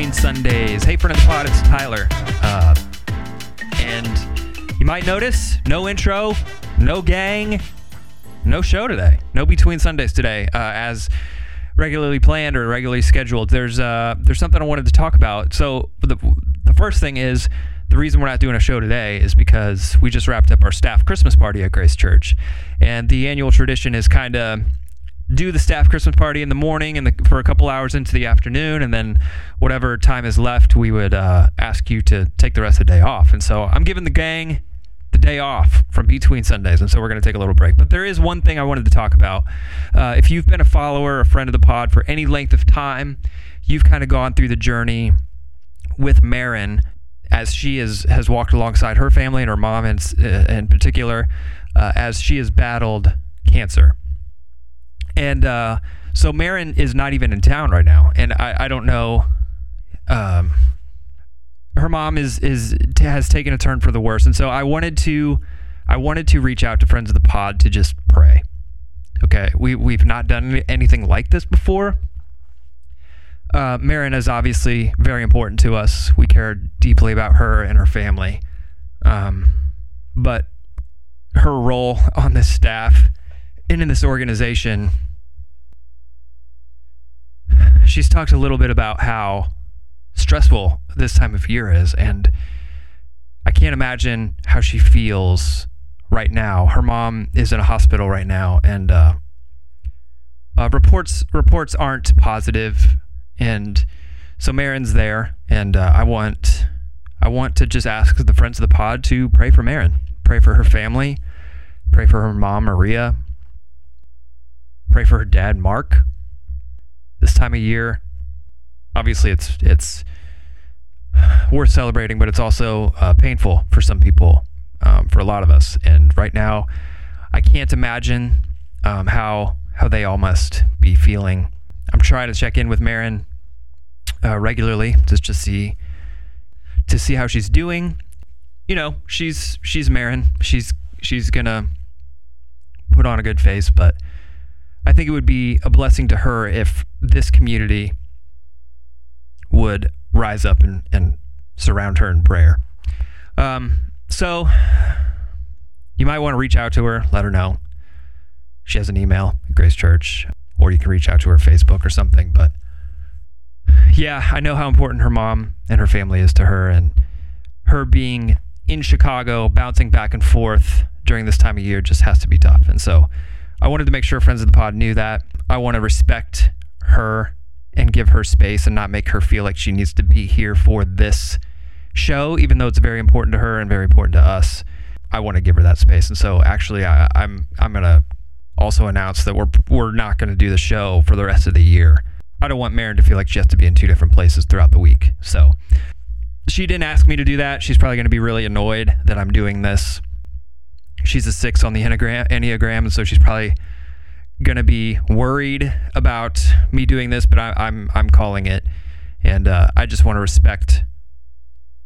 Between Sundays. Hey, the pod, it's Tyler. Uh, and you might notice no intro, no gang, no show today. No Between Sundays today, uh, as regularly planned or regularly scheduled. There's uh, there's something I wanted to talk about. So the the first thing is the reason we're not doing a show today is because we just wrapped up our staff Christmas party at Grace Church, and the annual tradition is kind of do the staff Christmas party in the morning and the, for a couple hours into the afternoon, and then whatever time is left, we would uh, ask you to take the rest of the day off. And so I'm giving the gang the day off from between Sundays, and so we're going to take a little break. But there is one thing I wanted to talk about. Uh, if you've been a follower, a friend of the pod for any length of time, you've kind of gone through the journey with Marin as she is, has walked alongside her family and her mom in, in particular, uh, as she has battled cancer. And uh, so Marin is not even in town right now, and I, I don't know. Um, her mom is is has taken a turn for the worse, and so I wanted to I wanted to reach out to friends of the pod to just pray. Okay, we we've not done anything like this before. Uh, Marin is obviously very important to us. We care deeply about her and her family, um, but her role on this staff and in this organization, she's talked a little bit about how stressful this time of year is. And I can't imagine how she feels right now. Her mom is in a hospital right now, and uh, uh, reports reports aren't positive, and so Marin's there, and uh, I want I want to just ask the friends of the pod to pray for Marin, pray for her family, pray for her mom Maria, pray for her dad Mark. This time of year, obviously it's it's worth celebrating, but it's also uh, painful for some people, um, for a lot of us. And right now, I can't imagine um, how how they all must be feeling. I'm trying to check in with Marin uh, regularly just to see to see how she's doing. You know, she's she's Marin. She's she's gonna put on a good face, but I think it would be a blessing to her if this community would rise up and, and surround her in prayer. Um, so you might want to reach out to her, let her know. She has an email at Grace Church, or you can reach out to her Facebook or something. But yeah, I know how important her mom and her family is to her, and her being in Chicago, bouncing back and forth during this time of year just has to be tough. And so I wanted to make sure friends of the pod knew that. I want to respect her and give her space and not make her feel like she needs to be here for this show, even though it's very important to her and very important to us. I want to give her that space, and so actually, I, I'm I'm gonna also announce that we're we're not gonna do the show for the rest of the year. I don't want Marin to feel like she has to be in two different places throughout the week. So she didn't ask me to do that. She's probably gonna be really annoyed that I'm doing this. She's a six on the enneagram, enneagram, and so she's probably gonna be worried about me doing this, but I, am I'm, I'm calling it, and uh, I just want to respect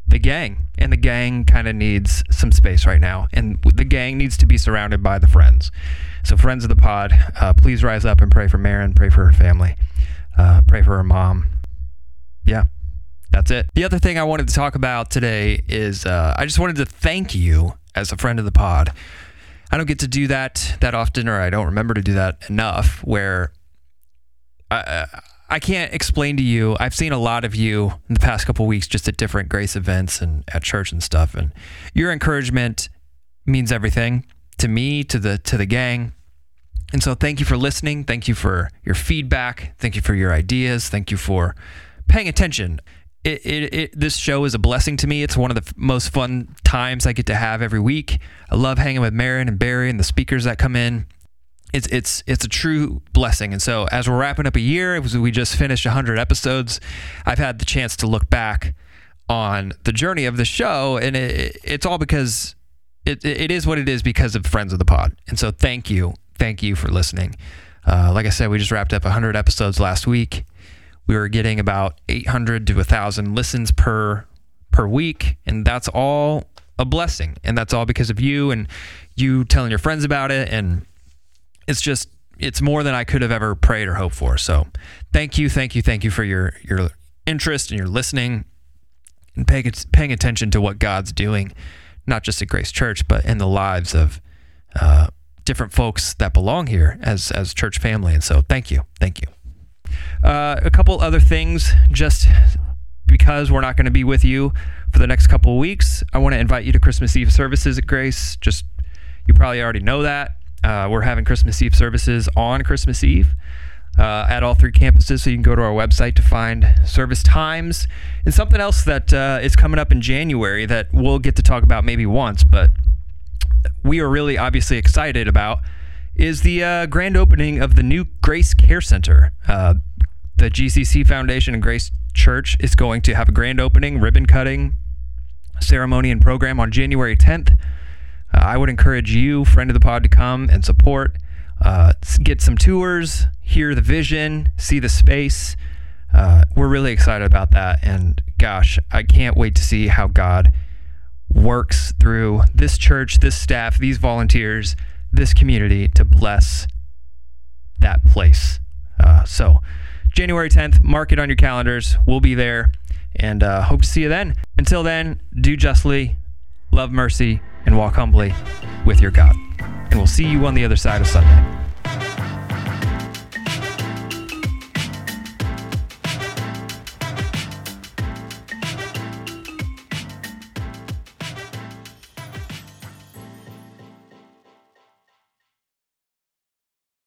the gang, and the gang kind of needs some space right now, and the gang needs to be surrounded by the friends. So, friends of the pod, uh, please rise up and pray for Marin, pray for her family, uh, pray for her mom. Yeah, that's it. The other thing I wanted to talk about today is uh, I just wanted to thank you as a friend of the pod I don't get to do that that often, or I don't remember to do that enough. Where I, I can't explain to you. I've seen a lot of you in the past couple weeks, just at different grace events and at church and stuff, and your encouragement means everything to me, to the to the gang. And so, thank you for listening. Thank you for your feedback. Thank you for your ideas. Thank you for paying attention it, it, it, this show is a blessing to me. It's one of the f- most fun times I get to have every week. I love hanging with Marin and Barry and the speakers that come in. It's it's it's a true blessing. And so as we're wrapping up a year, was, we just finished 100 episodes. I've had the chance to look back on the journey of the show, and it, it's all because it, it is what it is because of friends of the pod. And so thank you, thank you for listening. Uh, like I said, we just wrapped up 100 episodes last week we were getting about 800 to 1000 listens per per week and that's all a blessing and that's all because of you and you telling your friends about it and it's just it's more than I could have ever prayed or hoped for so thank you thank you thank you for your your interest and you're listening and paying, paying attention to what God's doing, not just at Grace Church, but in the lives of uh, different folks that belong here as, as church family. And so thank you. Thank you. Uh, a couple other things, just because we're not going to be with you for the next couple of weeks, I want to invite you to Christmas Eve services at Grace. Just, you probably already know that. Uh, we're having Christmas Eve services on Christmas Eve uh, at all three campuses. So you can go to our website to find service times. And something else that uh, is coming up in January that we'll get to talk about maybe once, but we are really obviously excited about is the uh, grand opening of the new Grace Care Center. The GCC Foundation and Grace Church is going to have a grand opening, ribbon cutting ceremony and program on January 10th. Uh, I would encourage you, friend of the pod, to come and support uh, get some tours, hear the vision, see the space. Uh, we're really excited about that. And gosh, I can't wait to see how God works through this church, this staff, these volunteers, this community to bless that place. Uh, so, January 10th, mark it on your calendars. We'll be there and uh, hope to see you then. Until then, do justly, love mercy, and walk humbly with your God and we'll see you on the other side of Sunday.